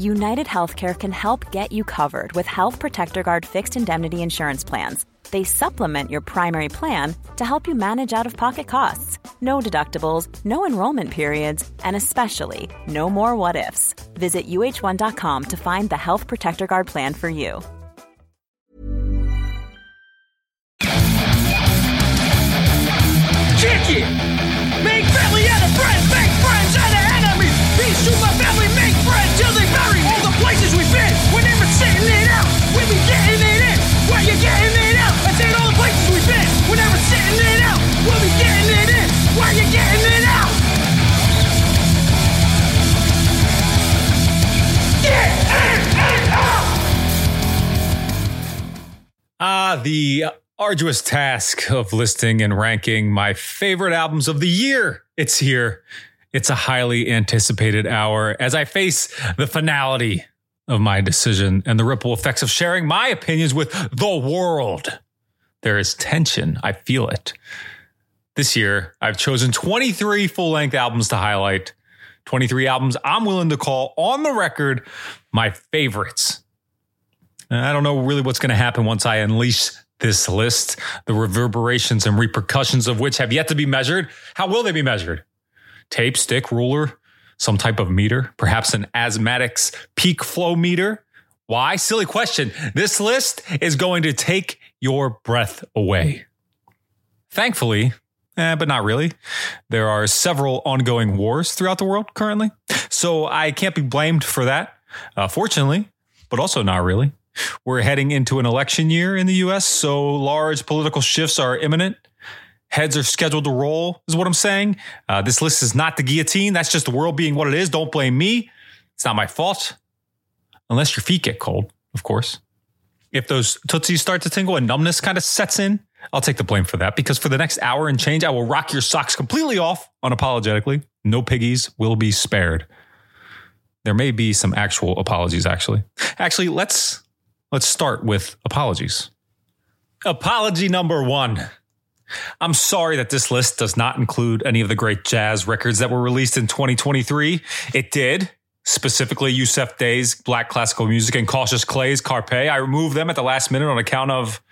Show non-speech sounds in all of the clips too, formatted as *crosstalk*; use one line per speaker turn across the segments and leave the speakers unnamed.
United Healthcare can help get you covered with Health Protector Guard fixed indemnity insurance plans. They supplement your primary plan to help you manage out of pocket costs. No deductibles, no enrollment periods, and especially no more what ifs. Visit uh1.com to find the Health Protector Guard plan for you.
It! Make family out of friends, make friends out of enemies. Peace to my family,
Ah, the arduous task of listing and ranking my favorite albums of the year. It's here. It's a highly anticipated hour as I face the finality of my decision and the ripple effects of sharing my opinions with the world. There is tension. I feel it. This year, I've chosen 23 full length albums to highlight. 23 albums I'm willing to call on the record my favorites. And I don't know really what's going to happen once I unleash this list, the reverberations and repercussions of which have yet to be measured. How will they be measured? Tape, stick, ruler, some type of meter, perhaps an asthmatic's peak flow meter. Why? Silly question. This list is going to take your breath away. Thankfully, eh, but not really, there are several ongoing wars throughout the world currently. So I can't be blamed for that. Uh, fortunately, but also not really. We're heading into an election year in the US, so large political shifts are imminent. Heads are scheduled to roll, is what I'm saying. Uh, this list is not the guillotine. That's just the world being what it is. Don't blame me. It's not my fault. Unless your feet get cold, of course. If those tootsies start to tingle and numbness kind of sets in, I'll take the blame for that because for the next hour and change, I will rock your socks completely off unapologetically. No piggies will be spared. There may be some actual apologies, actually. Actually, let's Let's start with apologies. Apology number one. I'm sorry that this list does not include any of the great jazz records that were released in 2023. It did, specifically Yussef Dayes Black Classical Music and Cautious Clay's Karpeh. I removed them at the last minute on account of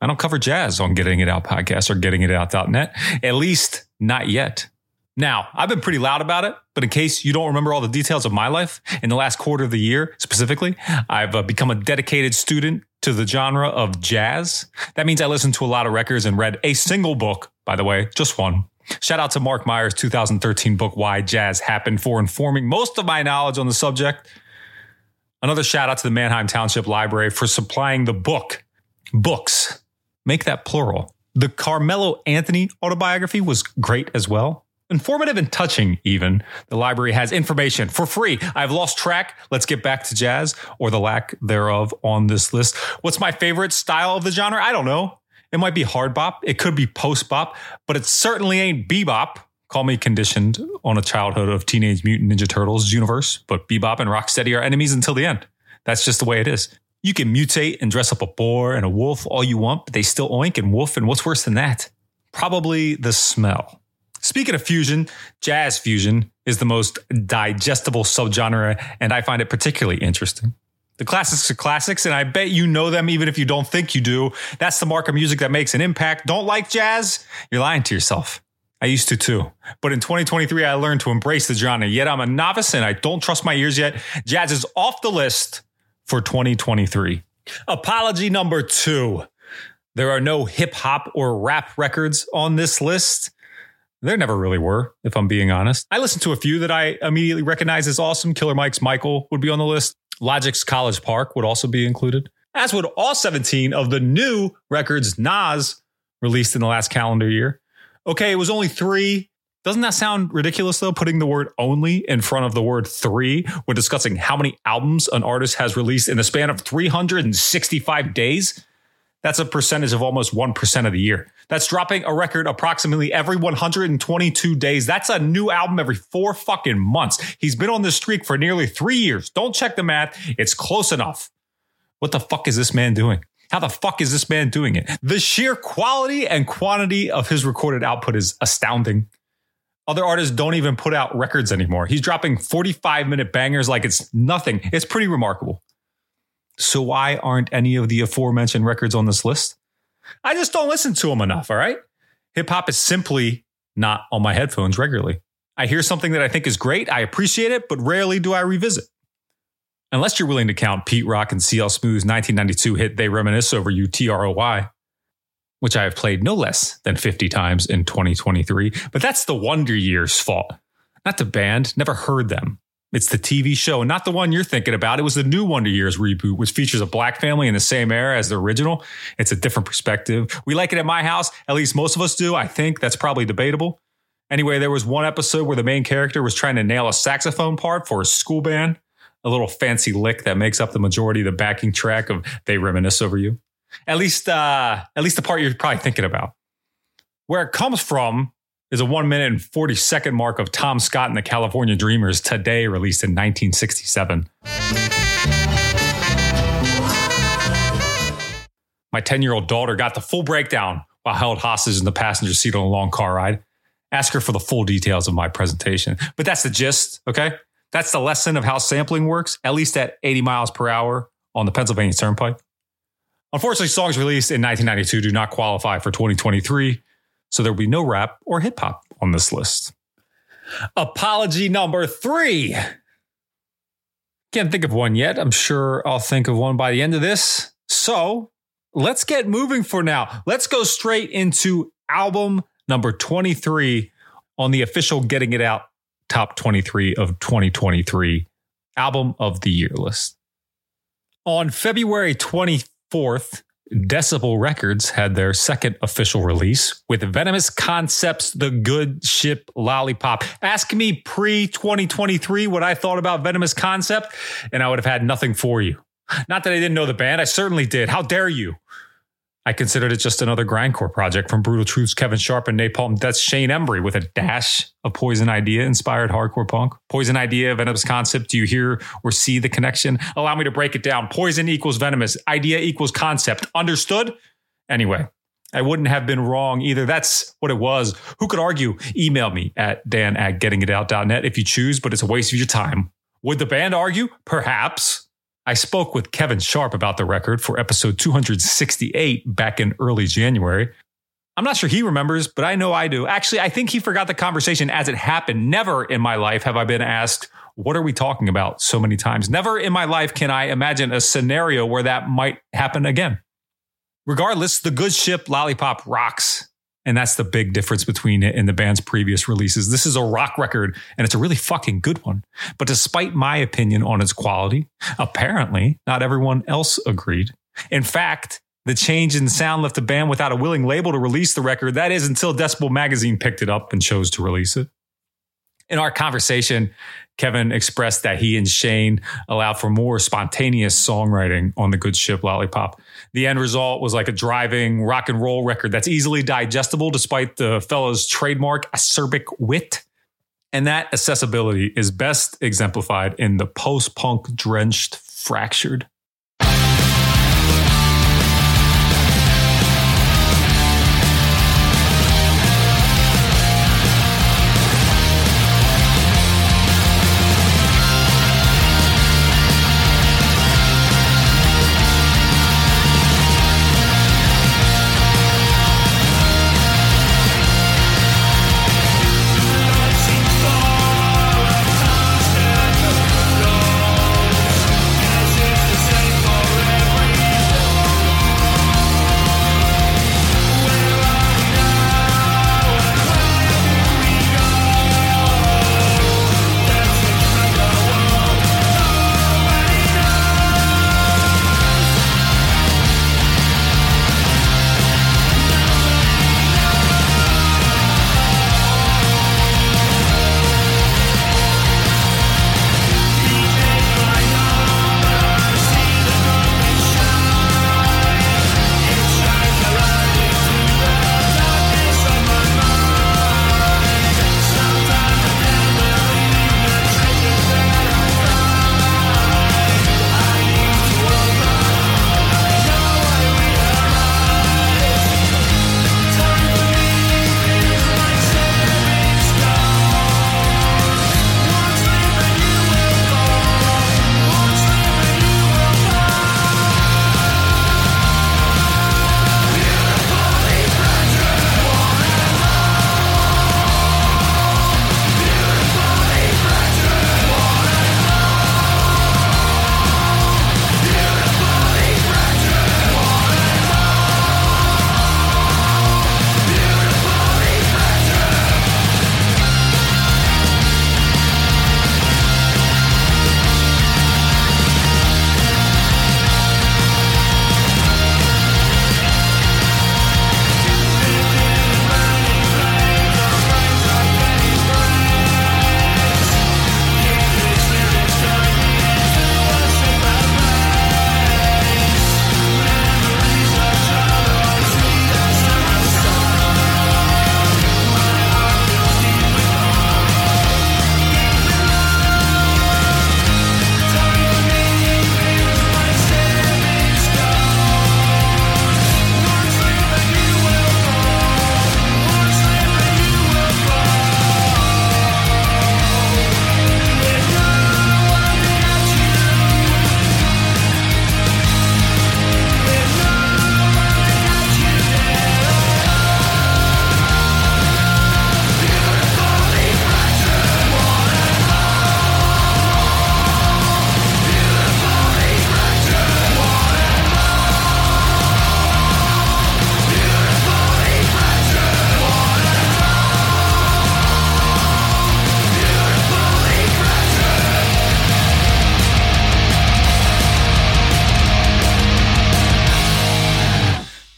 I don't cover jazz on Getting It Out podcast or Getting It Out.net. At least not yet. Now, I've been pretty loud about it, but in case you don't remember all the details of my life in the last quarter of the year specifically, I've uh, become a dedicated student to the genre of jazz. That means I listened to a lot of records and read a single book, by the way, just one. Shout out to Marc Myers' 2013 book, Why Jazz Happened, for informing most of my knowledge on the subject. Another shout out to the Manheim Township Library for supplying the book, books. Make that plural. The Carmelo Anthony autobiography was great as well informative and touching even. The library has information for free. I've lost track. Let's get back to jazz or the lack thereof on this list. What's my favorite style of the genre? I don't know. It might be hard bop. It could be post bop but it certainly ain't bebop. Call me conditioned on a childhood of teenage mutant ninja turtles universe but bebop and rocksteady are enemies until the end. That's just the way it is. You can mutate and dress up a boar and a wolf all you want but they still oink and wolf and what's worse than that? Probably the smell Speaking of fusion, jazz fusion is the most digestible subgenre, and I find it particularly interesting. The classics are classics, and I bet you know them even if you don't think you do. That's the mark of music that makes an impact. Don't like jazz? You're lying to yourself. I used to too. But in 2023, I learned to embrace the genre. Yet I'm a novice and I don't trust my ears yet. Jazz is off the list for 2023. Apology number two. There are no hip hop or rap records on this list. There never really were, if I'm being honest. I listened to a few that I immediately recognize as awesome. Killer Mike's Michael would be on the list. Logic's College Park would also be included, as would all 17 of the new records Nas released in the last calendar year. Okay, it was only three Doesn't that sound ridiculous though? Putting the word only in front of the word three when discussing how many albums an artist has released in the span of 365 days? That's a percentage of almost 1% of the year. That's dropping a record approximately every 122 days. That's a new album every four fucking months. He's been on this streak for nearly three years. Don't check the math. It's close enough. What the fuck is this man doing? How the fuck is this man doing it? The sheer quality and quantity of his recorded output is astounding. Other artists don't even put out records anymore. He's dropping 45 minute bangers like it's nothing. It's pretty remarkable. So, why aren't any of the aforementioned records on this list? I just don't listen to them enough, all right? Hip hop is simply not on my headphones regularly. I hear something that I think is great, I appreciate it, but rarely do I revisit. Unless you're willing to count Pete Rock and CL Smooth's 1992 hit They Reminisce Over You TROY, which I have played no less than 50 times in 2023. But that's the Wonder Years' fault, not the band. Never heard them. It's the TV show, not the one you're thinking about. It was the new Wonder Years reboot, which features a black family in the same era as the original. It's a different perspective. We like it at my house. At least most of us do. I think that's probably debatable. Anyway, there was one episode where the main character was trying to nail a saxophone part for a school band, a little fancy lick that makes up the majority of the backing track of They Reminisce Over You. At least, uh, at least the part you're probably thinking about. Where it comes from is a one minute and 40 second mark of Tom Scott and the California Dreamers today, released in 1967. My 10 year old daughter got the full breakdown while held hostage in the passenger seat on a long car ride. Ask her for the full details of my presentation. But that's the gist, okay? That's the lesson of how sampling works, at least at 80 miles per hour on the Pennsylvania Turnpike. Unfortunately, songs released in 1992 do not qualify for 2023 so there will be no rap or hip hop on this list. Apology number three. Can't think of one yet. I'm sure I'll think of one by the end of this. So let's get moving for now. Let's go straight into album number 23 on the official Getting It Out top 23 of 2023 album of the year list. On February 24th, Decibel Records had their second official release with Venomous Concepts The Good Ship Lollipop. Ask me pre 2023 what I thought about Venomous Concept, and I would have had nothing for you. Not that I didn't know the band, I certainly did. How dare you? I considered it just another grindcore project from Brutal Truth's Kevin Sharp and Napalm Death's Shane Embury with a dash of Poison Idea inspired hardcore punk. Poison Idea, Venomous Concept. Do you hear or see the connection? Allow me to break it down. Poison equals Venomous. Idea equals concept. Understood? Anyway, I wouldn't have been wrong either. That's what it was. Who could argue? Email me at dan at gettingitout.net if you choose, but it's a waste of your time. Would the band argue? Perhaps. I spoke with Kevin Sharp about the record for episode 268 back in early January. I'm not sure he remembers, but I know I do. Actually, I think he forgot the conversation as it happened. Never in my life have I been asked, What are we talking about so many times? Never in my life can I imagine a scenario where that might happen again. Regardless, the good ship Lollipop rocks. And that's the big difference between it and the band's previous releases. This is a rock record and it's a really fucking good one. But despite my opinion on its quality, apparently not everyone else agreed. In fact, the change in sound left the band without a willing label to release the record. That is until Decibel Magazine picked it up and chose to release it. In our conversation, Kevin expressed that he and Shane allowed for more spontaneous songwriting on the Good Ship Lollipop. The end result was like a driving rock and roll record that's easily digestible despite the fellow's trademark acerbic wit. And that accessibility is best exemplified in the post punk drenched fractured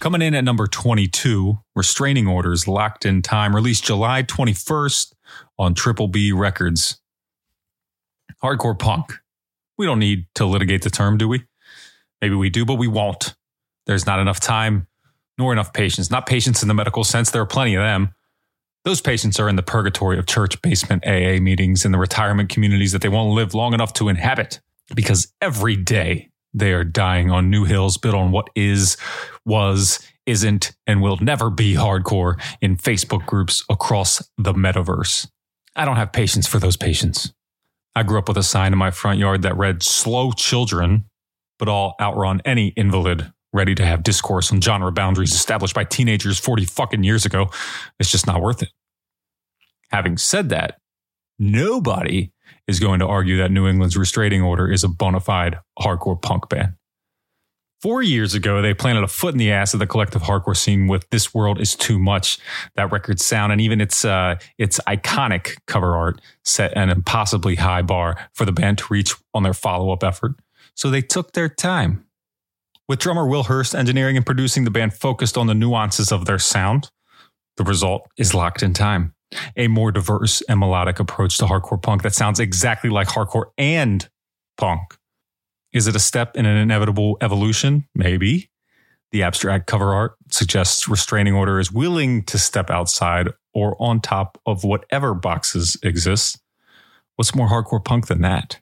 Coming in at number 22, Restraining Orders Locked in Time, released July 21st on Triple B Records. Hardcore punk. We don't need to litigate the term, do we? Maybe we do, but we won't. There's not enough time nor enough patience. Not patience in the medical sense, there are plenty of them. Those patients are in the purgatory of church basement AA meetings in the retirement communities that they won't live long enough to inhabit because every day they are dying on new hills built on what is, was, isn't, and will never be hardcore in Facebook groups across the metaverse. I don't have patience for those patients. I grew up with a sign in my front yard that read slow children, but I'll outrun any invalid ready to have discourse on genre boundaries established by teenagers 40 fucking years ago. It's just not worth it. Having said that, nobody is going to argue that New England's restraining order is a bona fide hardcore punk band. Four years ago, they planted a foot in the ass of the collective hardcore scene with "This World Is Too Much." That record's sound and even its uh, its iconic cover art set an impossibly high bar for the band to reach on their follow up effort. So they took their time. With drummer Will Hurst engineering and producing, the band focused on the nuances of their sound. The result is locked in time a more diverse and melodic approach to hardcore punk that sounds exactly like hardcore and punk. Is it a step in an inevitable evolution? Maybe. The abstract cover art suggests restraining order is willing to step outside or on top of whatever boxes exist. What's more hardcore punk than that?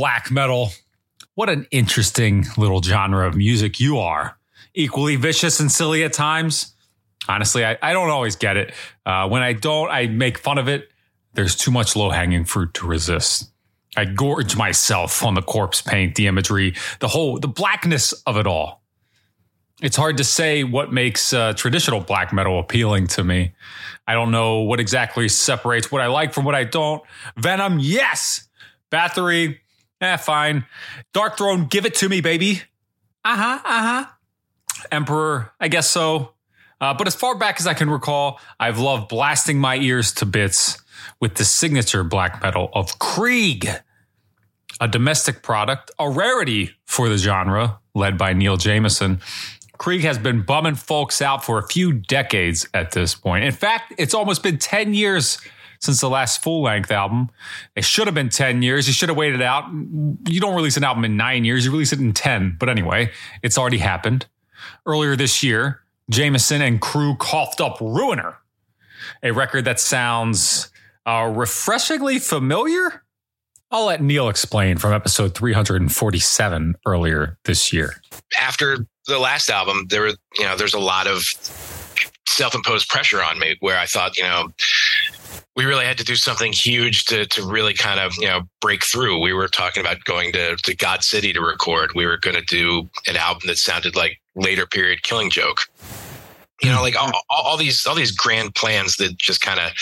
Black metal. What an interesting little genre of music you are. Equally vicious and silly at times. Honestly, I, I don't always get it. Uh, when I don't, I make fun of it. There's too much low hanging fruit to resist. I gorge myself on the corpse paint, the imagery, the whole, the blackness of it all. It's hard to say what makes uh, traditional black metal appealing to me. I don't know what exactly separates what I like from what I don't. Venom, yes. Bathory, eh, fine. Darkthrone, give it to me, baby. Uh huh, uh huh. Emperor, I guess so. Uh, but as far back as I can recall, I've loved blasting my ears to bits with the signature black metal of Krieg, a domestic product, a rarity for the genre, led by Neill Jameson. Krieg has been bumming folks out for a few decades at this point. In fact, it's almost been 10 years since the last full length album. It should have been 10 years. You should have waited out. You don't release an album in nine years, you release it in 10. But anyway, it's already happened. Earlier this year, Jameson and crew coughed up Ruiner, a record that sounds uh, refreshingly familiar. I'll let Neill explain from episode 347 earlier this year.
after the last album, there were, you know, there's a lot of self-imposed pressure on me where I thought, you know, we really had to do something huge to to really kind of, you know, break through. We were talking about going to, to God City to record. We were going to do an album that sounded like later period Killing Joke. You know, like all, all all these all these grand plans that just kind of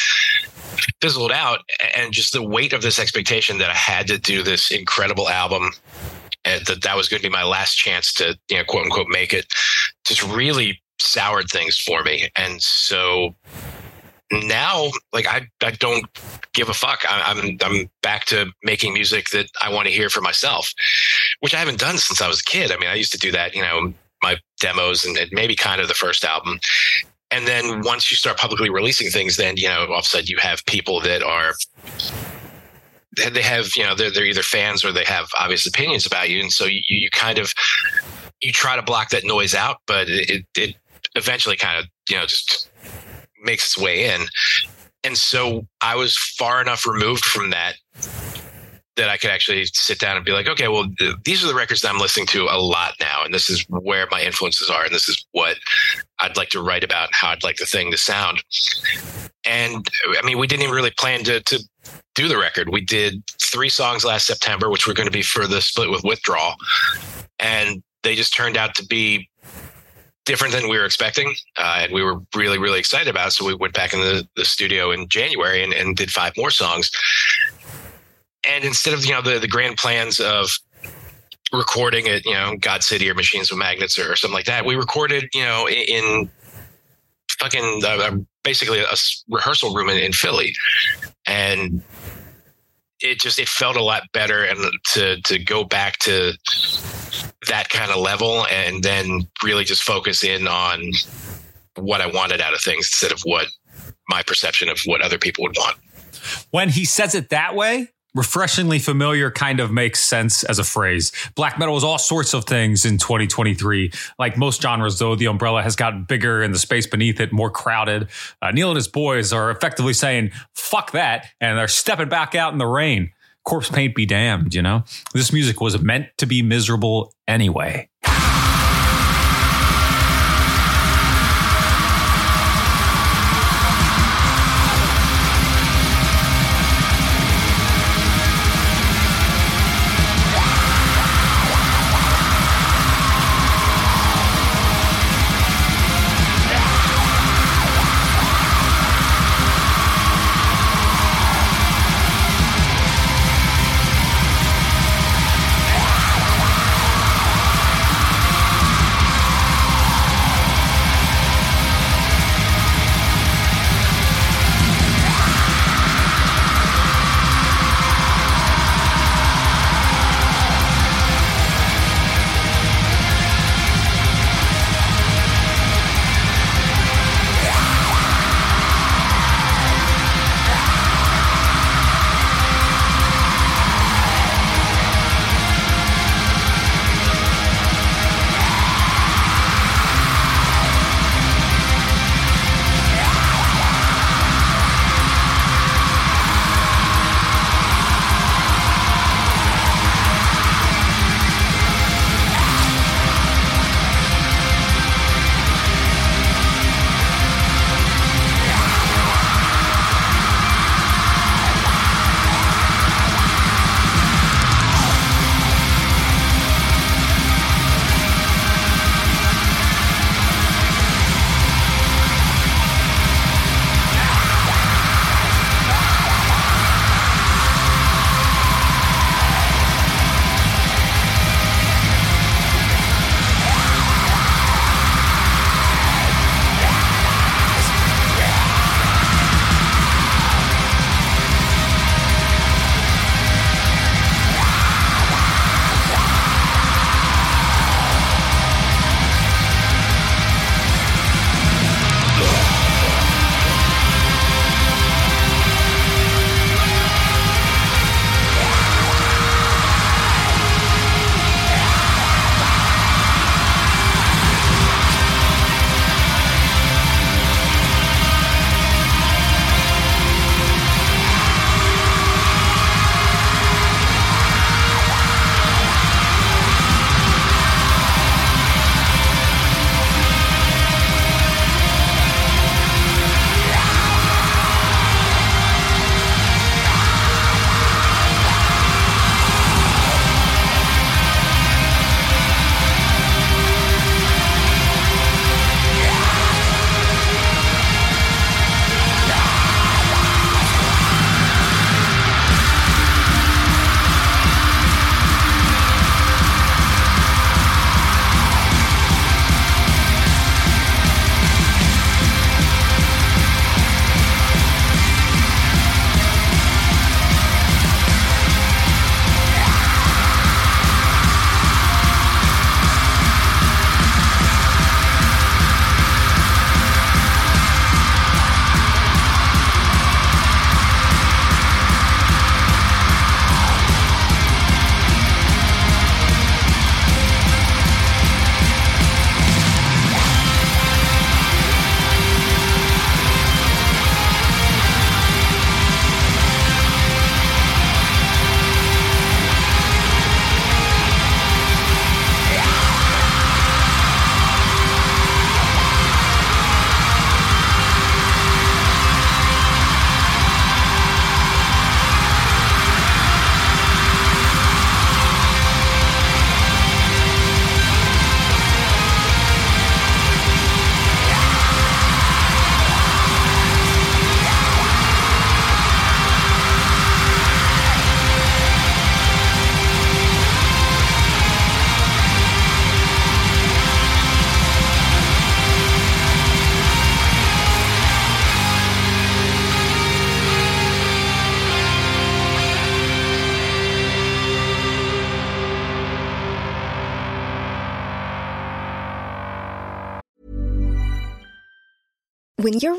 fizzled out and just the weight of this expectation that I had to do this incredible album and that that was going to be my last chance to you know quote unquote make it just really soured things for me and so now like i i don't give a fuck I, i'm i'm back to making music that i want to hear for myself which I haven't done since I was a kid. I mean, I used to do that, you know, my demos and maybe kind of the first album. And then once you start publicly releasing things, then, you know, all of a sudden you have people that are, they have, you know, they're, they're either fans or they have obvious opinions about you. And so you, you kind of, you try to block that noise out, but it, it eventually kind of, you know, just makes its way in. And so I was far enough removed from that that I could actually sit down and be like, okay, well, th- these are the records that I'm listening to a lot now, and this is where my influences are, and this is what I'd like to write about, how I'd like the thing to sound. And I mean, we didn't even really plan to to do the record. We did three songs last September, which were going to be for the split with Withdrawal, and they just turned out to be different than we were expecting. Uh, and we were really, really excited about it. So we went back in the, the studio in January and, and did five more songs. And instead of, you know, the, the grand plans of recording at, you know, God City or Machines with Magnets or, or something like that, we recorded, you know, in, in fucking uh, basically a rehearsal room in, in Philly. And it just it felt a lot better and to to go back to that kind of level and then really just focus in on what I wanted out of things instead of what my perception of what other people would want.
When he says it that way, refreshingly familiar kind of makes sense as a phrase. Black metal is all sorts of things in 2023. Like most genres, though, the umbrella has gotten bigger and the space beneath it more crowded. Uh, Neill and his boys are effectively saying, fuck that, and they're stepping back out in the rain. Corpse paint be damned, you know? This music was meant to be miserable anyway.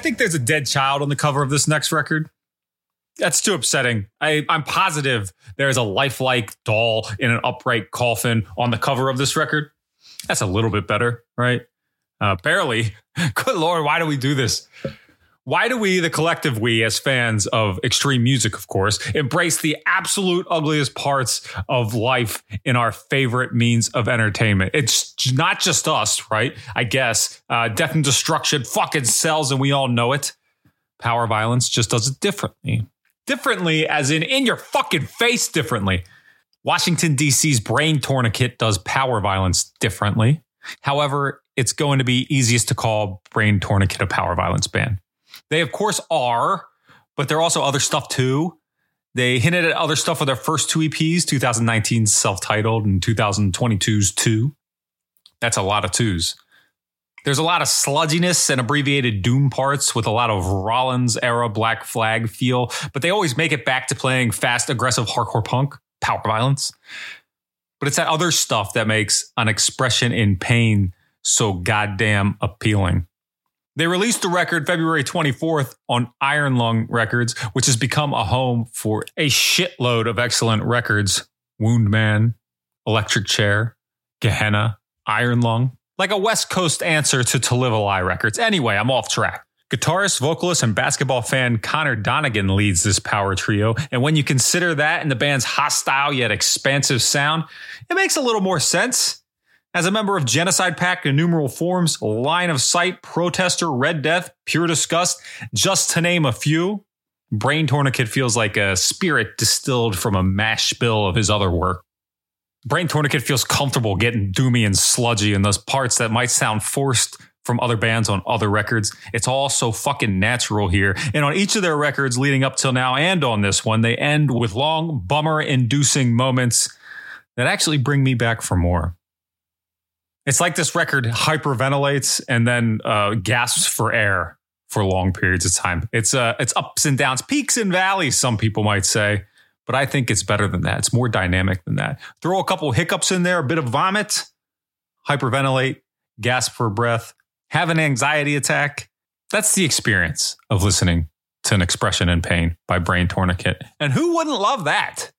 think there's a dead child on the cover of this next record. That's too upsetting. I, I'm positive there's a lifelike doll in an upright coffin on the cover of this record. That's a little bit better, right? Uh, barely. *laughs* Good Lord, why do we do this? Why do we, the collective we, as fans of extreme music, of course, embrace the absolute ugliest parts of life in our favorite means of entertainment? It's not just us, right? I guess. Uh, death and destruction fucking sells, and we all know it. Power violence just does it differently. Differently, as in in your fucking face, differently. Washington, D.C.'s brain tourniquet does power violence differently. However, it's going to be easiest to call brain tourniquet a power violence band. They, of course, are, but they're also other stuff too. They hinted at other stuff with their first two EPs, 2019's self titled and 2022's two. That's a lot of twos. There's a lot of sludginess and abbreviated doom parts with a lot of Rollins era Black Flag feel, but they always make it back to playing fast, aggressive hardcore punk, power violence. But it's that other stuff that makes an expression in pain so goddamn appealing. They released the record February 24th on Iron Lung Records, which has become a home for a shitload of excellent records Wound Man, Electric Chair, Gehenna, Iron Lung, like a West Coast answer to To Live a Lie Records. Anyway, I'm off track. Guitarist, vocalist, and basketball fan Conor Donegan leads this power trio. And when you consider that and the band's hostile yet expansive sound, it makes a little more sense. As a member of Genocide Pact Innumerable Forms, Line of Sight, Protester, Red Death, Pure Disgust, just to name a few, Brain Tourniquet feels like a spirit distilled from a mash bill of his other work. Brain Tourniquet feels comfortable getting doomy and sludgy in those parts that might sound forced from other bands on other records. It's all so fucking natural here. And on each of their records leading up till now and on this one, they end with long, bummer inducing moments that actually bring me back for more. It's like this record hyperventilates and then uh, gasps for air for long periods of time. It's uh, it's ups and downs, peaks and valleys. Some people might say, but I think it's better than that. It's more dynamic than that. Throw a couple hiccups in there, a bit of vomit, hyperventilate, gasp for breath, have an anxiety attack. That's the experience of listening to an expression in pain by Brain Tourniquet. And who wouldn't love that?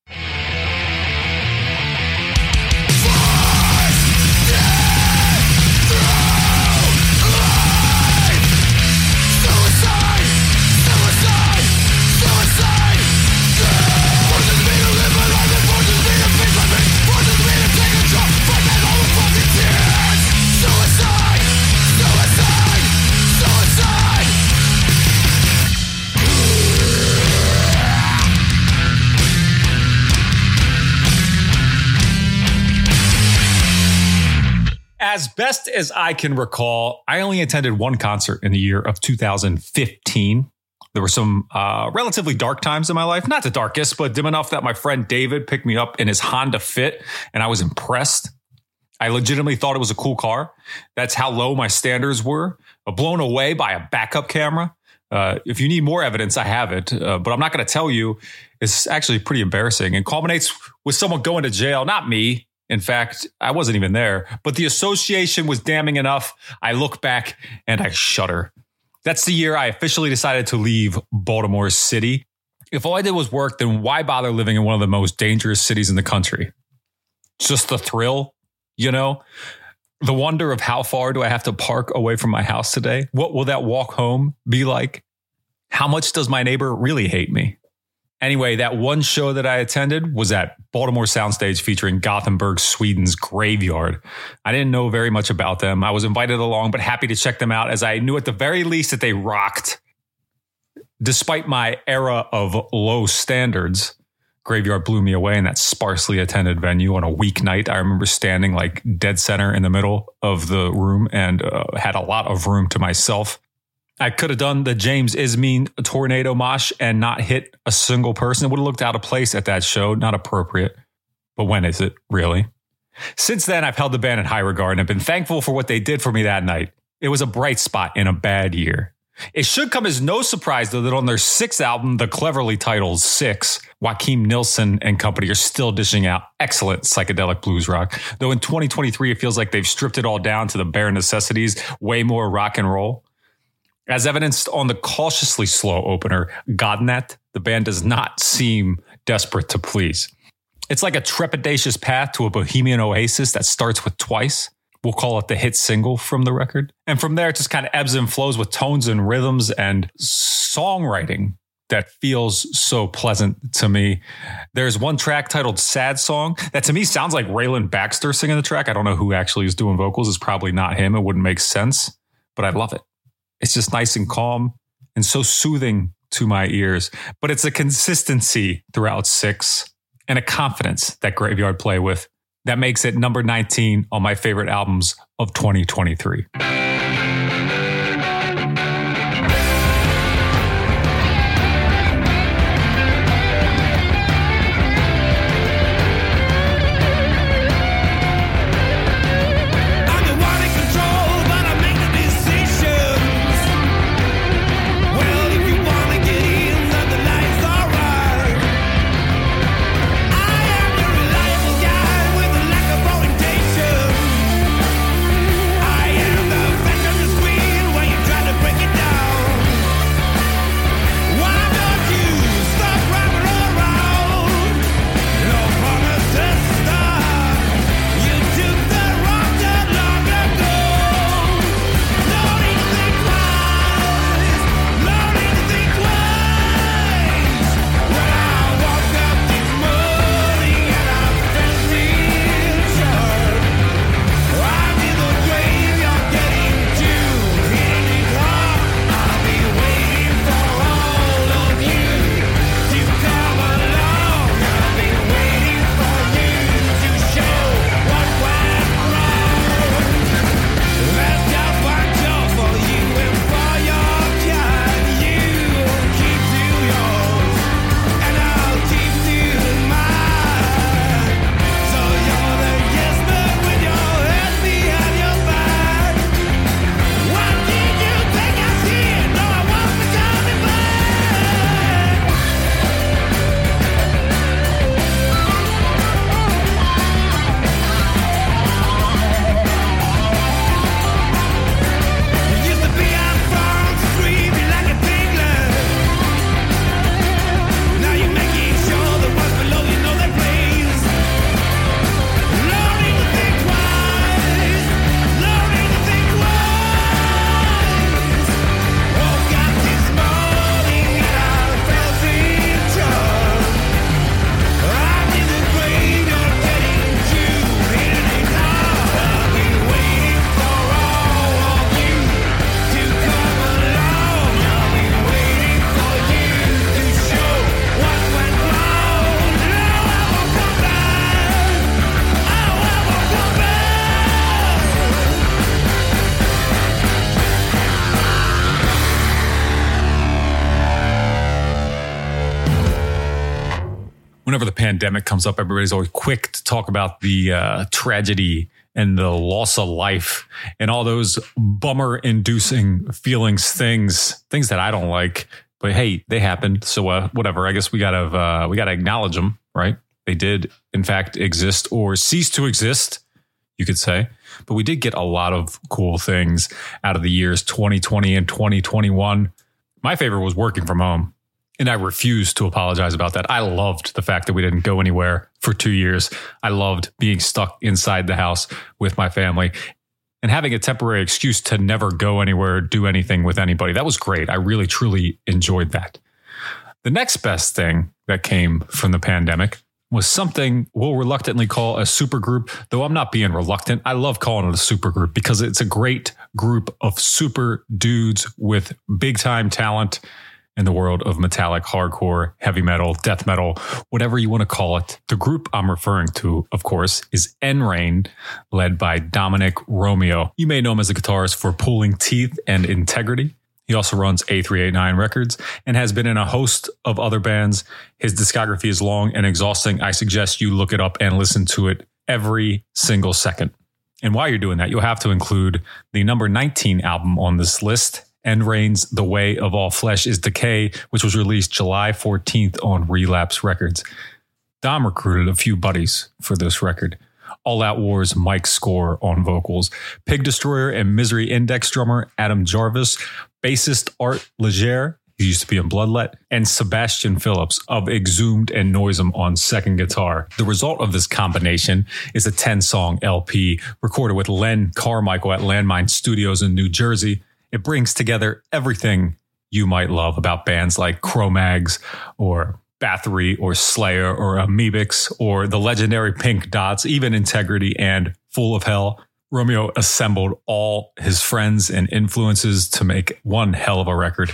As best as I can recall, I only attended one concert in the year of 2015. There were some uh, relatively dark times in my life, not the darkest, but dim enough that my friend David picked me up in his Honda Fit, and I was impressed. I legitimately thought it was a cool car. That's how low my standards were. Uh, blown away by a backup camera. Uh, if you need more evidence, I have it, uh, but I'm not going to tell you. It's actually pretty embarrassing and culminates with someone going to jail, not me, in fact, I wasn't even there, but the association was damning enough. I look back and I shudder. That's the year I officially decided to leave Baltimore City. If all I did was work, then why bother living in one of the most dangerous cities in the country? Just the thrill, you know? The wonder of how far do I have to park away from my house today? What will that walk home be like? How much does my neighbor really hate me? Anyway, that one show that I attended was at Baltimore Soundstage featuring Gothenburg, Sweden's Graveyard. I didn't know very much about them. I was invited along, but happy to check them out as I knew at the very least that they rocked. Despite my era of low standards, Graveyard blew me away in that sparsely attended venue on a weeknight. I remember standing like dead center in the middle of the room and uh, had a lot of room to myself. I could have done the James Ismeen tornado mosh and not hit a single person. It would have looked out of place at that show, not appropriate. But when is it really? Since then, I've held the band in high regard and have been thankful for what they did for me that night. It was a bright spot in a bad year. It should come as no surprise, though, that on their sixth album, the cleverly titled Six, Joakim Nilsson and company are still dishing out excellent psychedelic blues rock. Though in 2023, it feels like they've stripped it all down to the bare necessities, way more rock and roll. As evidenced on the cautiously slow opener, Godnatt, the band does not seem desperate to please. It's like a trepidatious path to a bohemian oasis that starts with twice. We'll call it the hit single from the record. And from there, it just kind of ebbs and flows with tones and rhythms and songwriting that feels so pleasant to me. There's one track titled Sad Song that to me sounds like Rayland Baxter singing the track. I don't know who actually is doing vocals. It's probably not him. It wouldn't make sense, but I love it. It's just nice and calm and so soothing to my ears. But it's a consistency throughout six and a confidence that Graveyard play with that makes it number 19 on my favorite albums of 2023. Pandemic comes up, everybody's always quick to talk about the uh, tragedy and the loss of life and all those bummer inducing feelings, things, things that I don't like. But hey, they happened. So uh, whatever. I guess we gotta uh, we gotta acknowledge them, right? They did in fact exist or cease to exist, you could say. But we did get a lot of cool things out of the years 2020 and 2021. My favorite was working from home. And I refuse to apologize about that. I loved the fact that we didn't go anywhere for two years. I loved being stuck inside the house with my family. and having a temporary excuse to never go anywhere, do anything with anybody. That was great. I really, truly enjoyed that. The next best thing that came from the pandemic was something we'll reluctantly call a supergroup, though I'm not being reluctant. I love calling it a supergroup because it's a great group of super dudes with big time talent in the world of metallic, hardcore, heavy metal, death metal, whatever you want to call it. The group I'm referring to, of course, is End Reign, led by Dominic Romeo. You may know him as a guitarist for Pulling Teeth and Integrity. He also runs A389 Records and has been in a host of other bands. His discography is long and exhausting. I suggest you look it up and listen to it every single second. And while you're doing that, you'll have to include the number 19 album on this list, End Reign's The Way of All Flesh is Decay, which was released July 14th on Relapse Records. Dom recruited a few buddies for this record. All Out War's Mike Score on vocals, Pig Destroyer and Misery Index drummer Adam Jarvis, bassist Art Legere, who used to be in Bloodlet, and Sebastian Phillips of Exhumed and Noisem on second guitar. The result of this combination is a 10 song LP recorded with Len Carmichael at Landmine Studios in New Jersey. It brings together everything you might love about bands like Cro-Mags or Bathory or Slayer or Amebix or the legendary Pink Dots, even Integrity and Full of Hell. Romeo assembled all his friends and influences to make one hell of a record.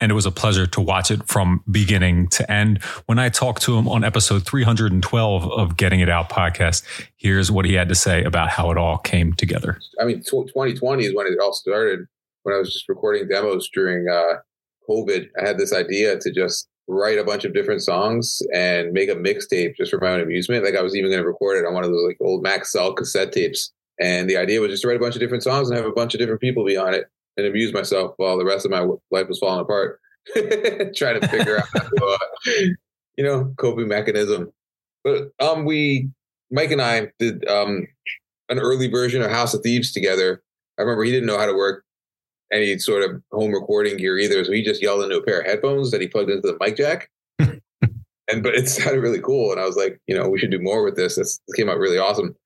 And it was a pleasure to watch it from beginning to end. When I talked to him on episode 312 of Getting It Out podcast, here's what he had to say about how it all came together.
I mean, 2020 is when it all started. When I was just recording demos during uh, COVID, I had this idea to just write a bunch of different songs and make a mixtape just for my own amusement. Like I was even going to record it on one of those like old Maxell cassette tapes. And the idea was just to write a bunch of different songs and have a bunch of different people be on it and amuse myself while the rest of my life was falling apart. *laughs* Trying to figure out, to, uh, you know, coping mechanism. But um, we, Mike and I did um, an early version of House of Thieves together. I remember he didn't know how to work any sort of home recording gear either. So he just yelled into a pair of headphones that he plugged into the mic jack. *laughs* and but it sounded really cool. And I was like, you know, we should do more with this. This, this came out really awesome.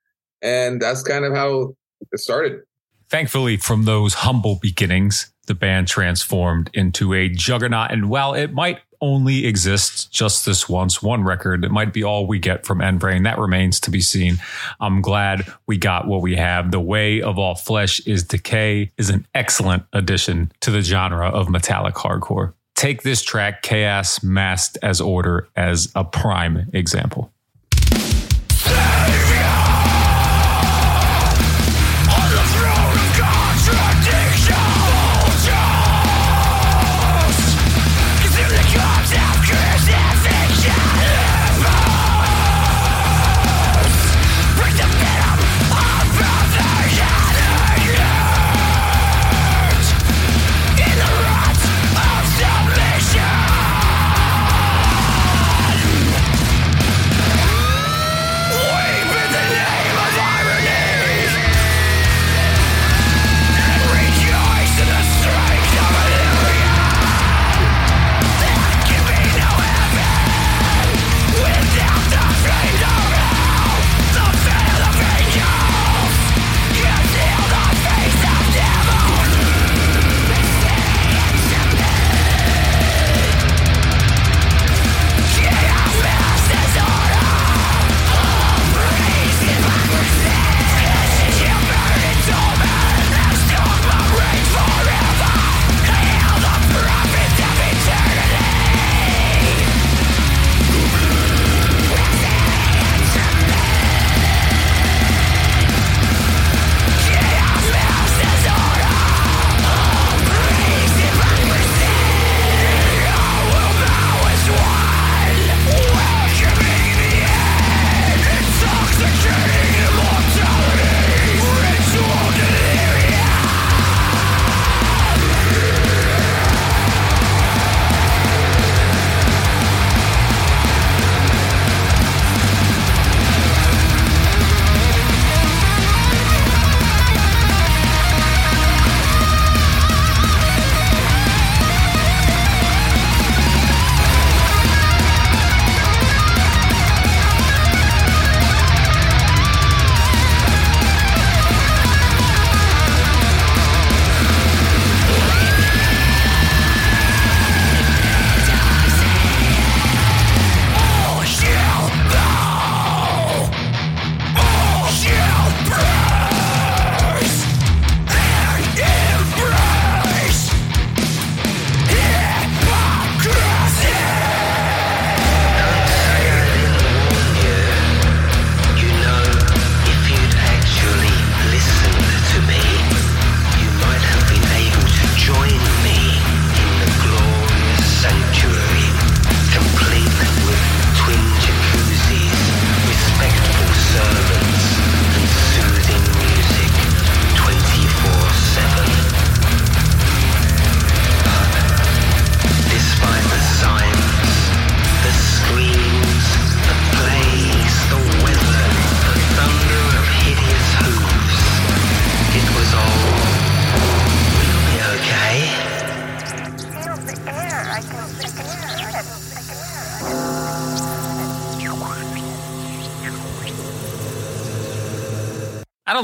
And that's kind of how it started.
Thankfully, from those humble beginnings, the band transformed into a juggernaut. And while it might only exists just this once, one record, it might be all we get from End Reign. That remains to be seen. I'm glad we got what we have. The Way of All Flesh is Decay is an excellent addition to the genre of metallic hardcore. Take this track, Chaos Masked as Order, as a prime example.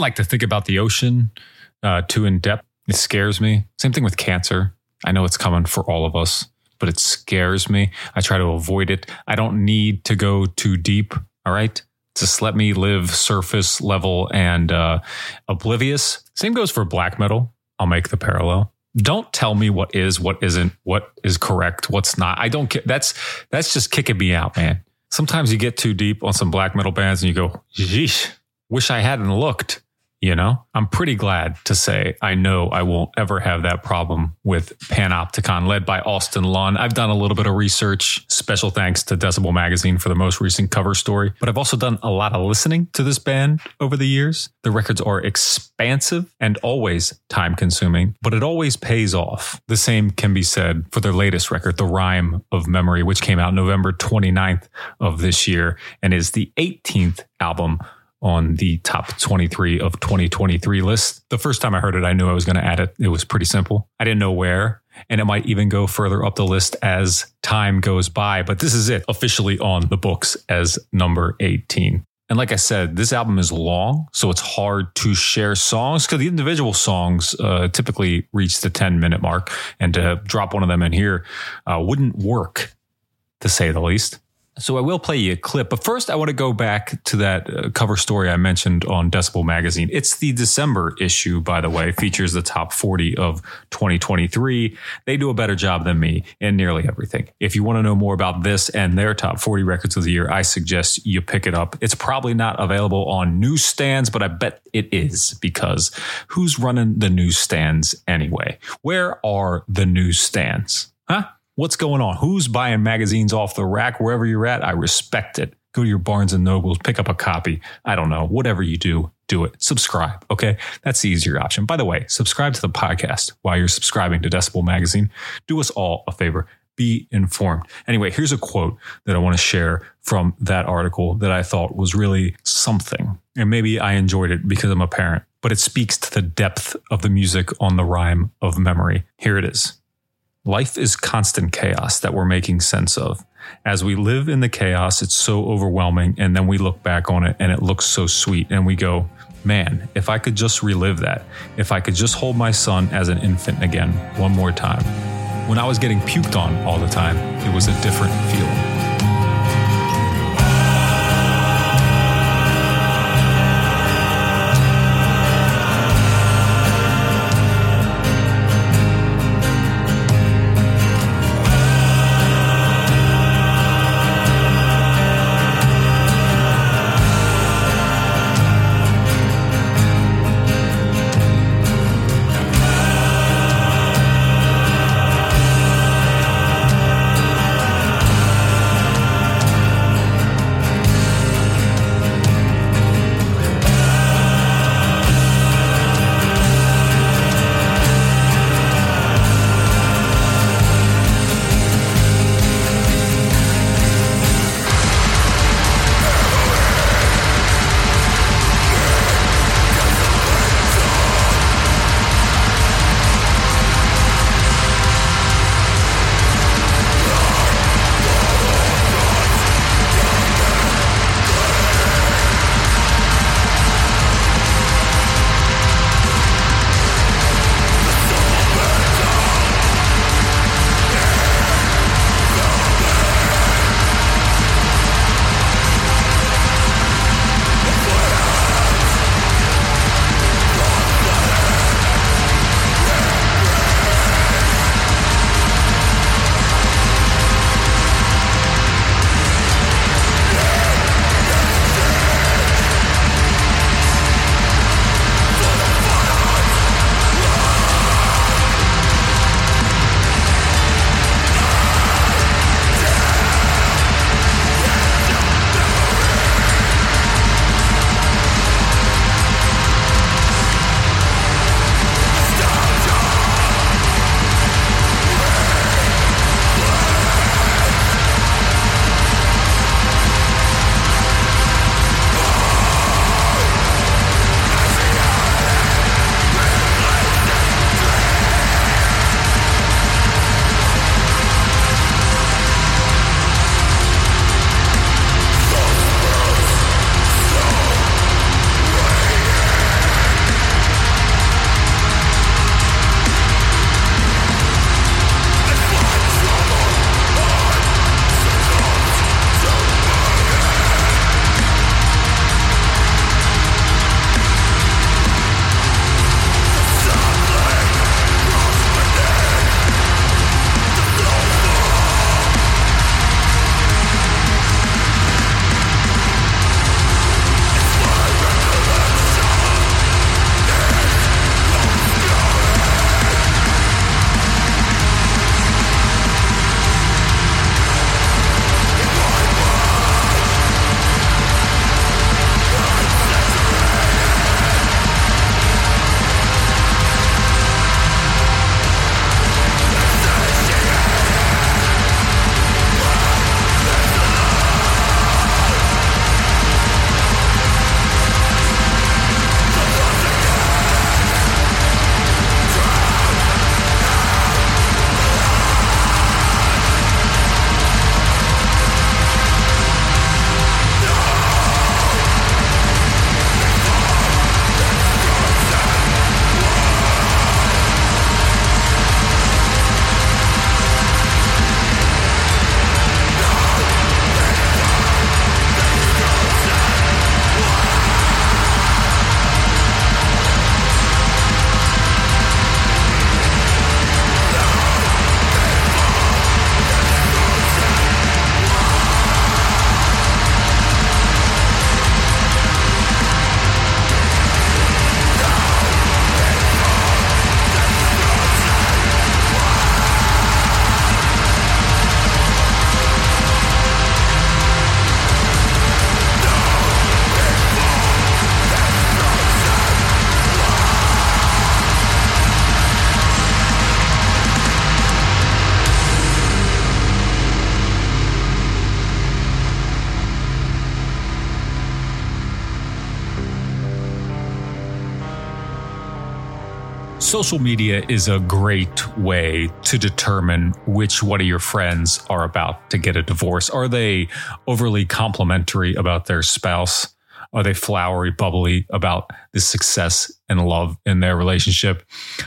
Like to think about the ocean uh, too in depth. It scares me. Same thing with cancer. I know it's coming for all of us, but it scares me. I try to avoid it. I don't need to go too deep. All right. Just let me live surface level and uh, oblivious. Same goes for black metal. I'll make the parallel. Don't tell me what is, what isn't, what is correct, what's not. I don't get that's that's just kicking me out, man. Sometimes you get too deep on some black metal bands and you go, yeesh, wish I hadn't looked. You know, I'm pretty glad to say I know I won't ever have that problem with Panopticon, led by Austin Lunn. I've done a little bit of research. Special thanks to Decibel Magazine for the most recent cover story. But I've also done a lot of listening to this band over the years. The records are expansive and always time consuming, but it always pays off. The same can be said for their latest record, The Rime of Memory, which came out November 29th of this year and is the 18th album on the top 23 of 2023 list. The first time I heard it, I knew I was going to add it. It was pretty simple. I didn't know where, and it might even go further up the list as time goes by. But this is it officially on the books as number 18. And like I said, this album is long, so it's hard to share songs because the individual songs uh, typically reach the 10 minute mark. And to drop one of them in here uh, wouldn't work, to say the least. So I will play you a clip, but first I want to go back to that uh, cover story I mentioned on Decibel Magazine. It's the December issue, by the way, features the top 40 of 2023. They do a better job than me in nearly everything. If you want to know more about this and their top 40 records of the year, I suggest you pick it up. It's probably not available on newsstands, but I bet it is because who's running the newsstands anyway? Where are the newsstands? Huh? What's going on? Who's buying magazines off the rack wherever you're at? I respect it. Go to your Barnes and Nobles, pick up a copy. I don't know. Whatever you do, do it. Subscribe. Okay. That's the easier option. By the way, subscribe to the podcast while you're subscribing to Decibel Magazine. Do us all a favor. Be informed. Anyway, here's a quote that I want to share from that article that I thought was really something. And maybe I enjoyed it because I'm a parent, but it speaks to the depth of the music on the Rime of Memory. Here it is. Life is constant chaos that we're making sense of. As we live in the chaos, it's so overwhelming. And then we look back on it and it looks so sweet. And we go, man, if I could just relive that, if I could just hold my son as an infant again one more time. When I was getting puked on all the time, it was a different feeling. Social media is a great way to determine which one of your friends are about to get a divorce. Are they overly complimentary about their spouse? Are they flowery, bubbly about the success and love in their relationship?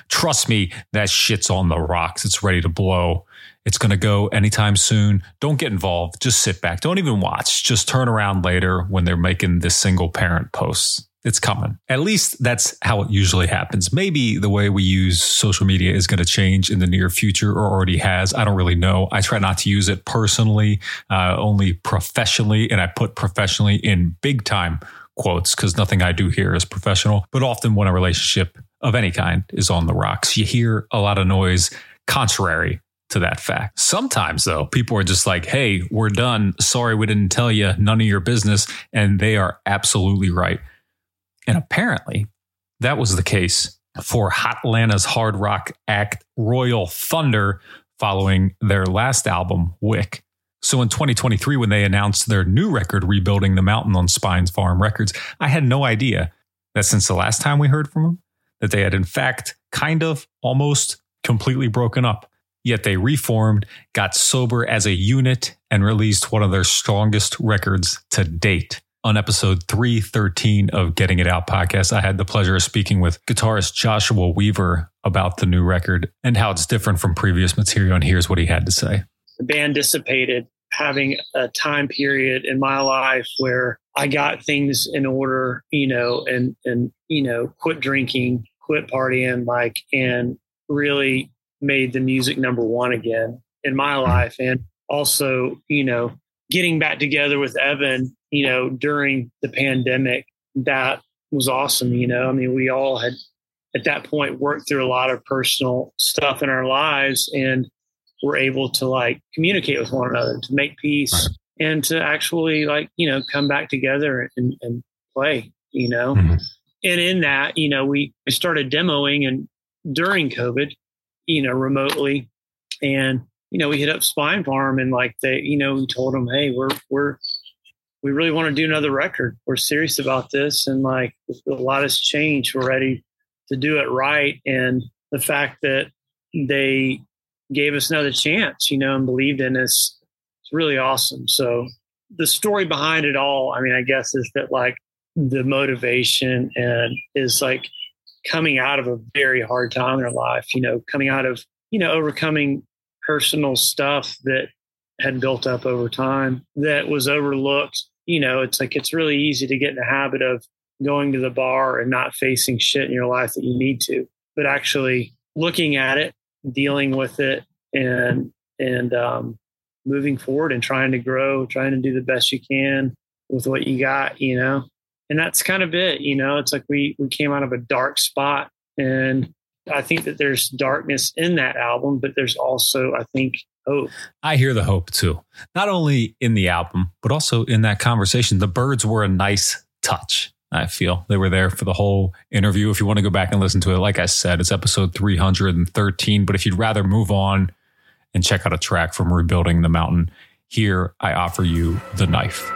Trust me, that shit's on the rocks. It's ready to blow. It's going to go anytime soon. Don't get involved. Just sit back. Don't even watch. Just turn around later when they're making the single parent posts. It's coming. At least that's how it usually happens. Maybe the way we use social media is going to change in the near future or already has. I don't really know. I try not to use it personally, uh, only professionally. And I put professionally in big time quotes because nothing I do here is professional. But often when a relationship of any kind is on the rocks, you hear a lot of noise contrary to that fact. Sometimes, though, people are just like, hey, we're done. Sorry, we didn't tell you. None of your business. And they are absolutely right. And apparently, that was the case for Atlanta's hard rock act Royal Thunder following their last album, Wick. So in 2023, when they announced their new record, Rebuilding the Mountain on Spinefarm Records, I had no idea that since the last time we heard from them, that they had in fact kind of almost completely broken up. Yet they reformed, got sober as a unit, and released one of their strongest records to date on episode 313 of Getting It Out podcast, I had the pleasure of speaking with guitarist Joshua Weaver about the new record and how it's different from previous material. And here's what he had to say.
The band dissipated, having a time period in my life where I got things in order, you know, and, and, you know, quit drinking, quit partying, like, and really made the music number one again in my life. And also, you know, getting back together with Evan you know, during the pandemic, that was awesome. You know, I mean, we all had at that point worked through a lot of personal stuff in our lives and were able to like communicate with one another, to make peace and to actually like, you know, come back together and, and play, you know. Mm-hmm. And in that, you know, we started demoing and during COVID, you know, remotely. And, you know, we hit up Spinefarm and like they, you know, we told them, hey, we're we're we really want to do another record. We're serious about this. And like a lot has changed. We're ready to do it right. And the fact that they gave us another chance, you know, and believed in us, it's really awesome. So the story behind it all, I mean, I guess is that like the motivation and is like coming out of a very hard time in their life, you know, coming out of, you know, overcoming personal stuff that had built up over time that was overlooked you know, it's like it's really easy to get in the habit of going to the bar and not facing shit in your life that you need to, but actually looking at it, dealing with it, and and um, moving forward and trying to grow, trying to do the best you can with what you got, you know. And that's kind of it, you know. It's like we we came out of a dark spot, and I think that there's darkness in that album, but there's also I think hope.
I hear the hope too. Not only in the album, but also in that conversation. The birds were a nice touch. I feel they were there for the whole interview. If you want to go back and listen to it, like I said, it's episode 313. But if you'd rather move on and check out a track from Rebuilding the Mountain, here I offer you The Knife.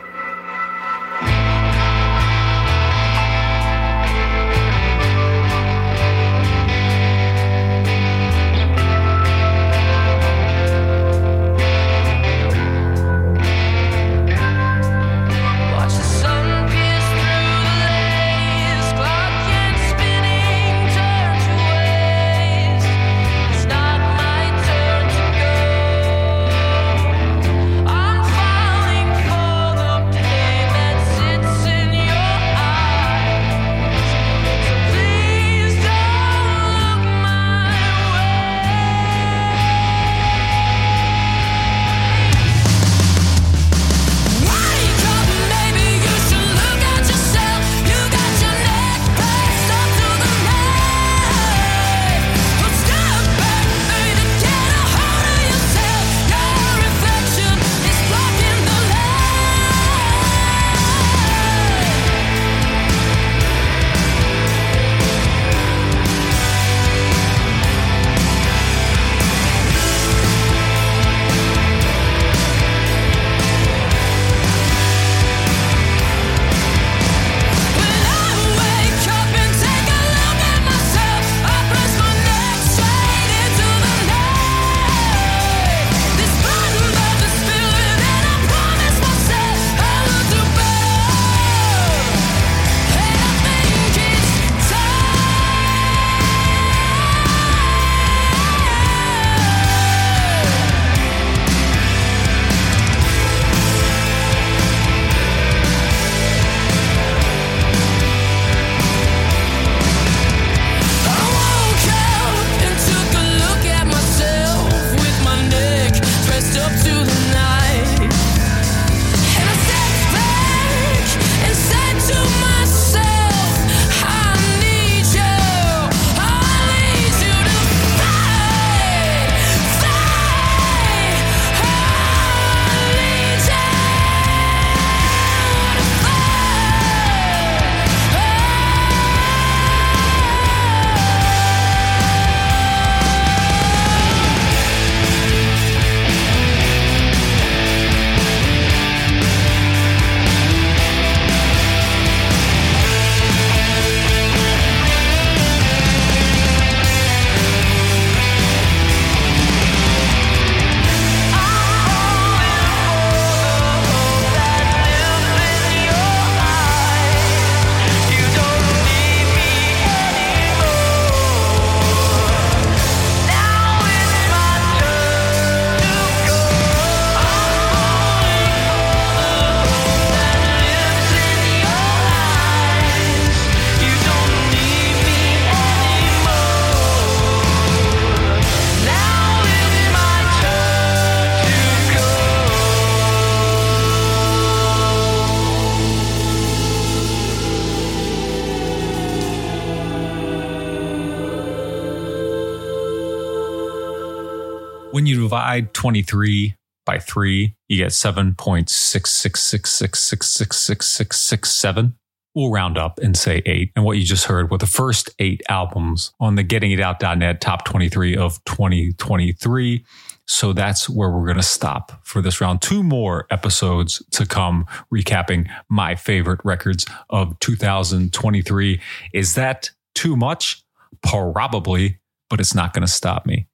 When you divide 23 by 3, you get 7.66666666667. We'll round up and say 8. And what you just heard were the first 8 albums on the gettingitout.net top 23 of 2023. So that's where we're going to stop for this round. Two more episodes to come, recapping my favorite records of 2023. Is that too much? Probably, but it's not going to stop me.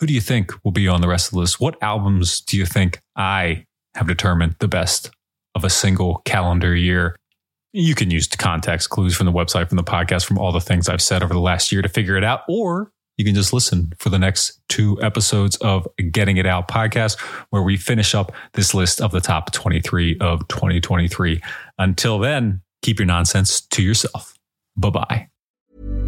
Who do you think will be on the rest of the list? What albums do you think I have determined the best of a single calendar year? You can use the context clues from the website, from the podcast, from all the things I've said over the last year to figure it out, or you can just listen for the next two episodes of Getting It Out podcast, where we finish up this list of the top 23 of 2023. Until then, keep your nonsense to yourself. Bye bye.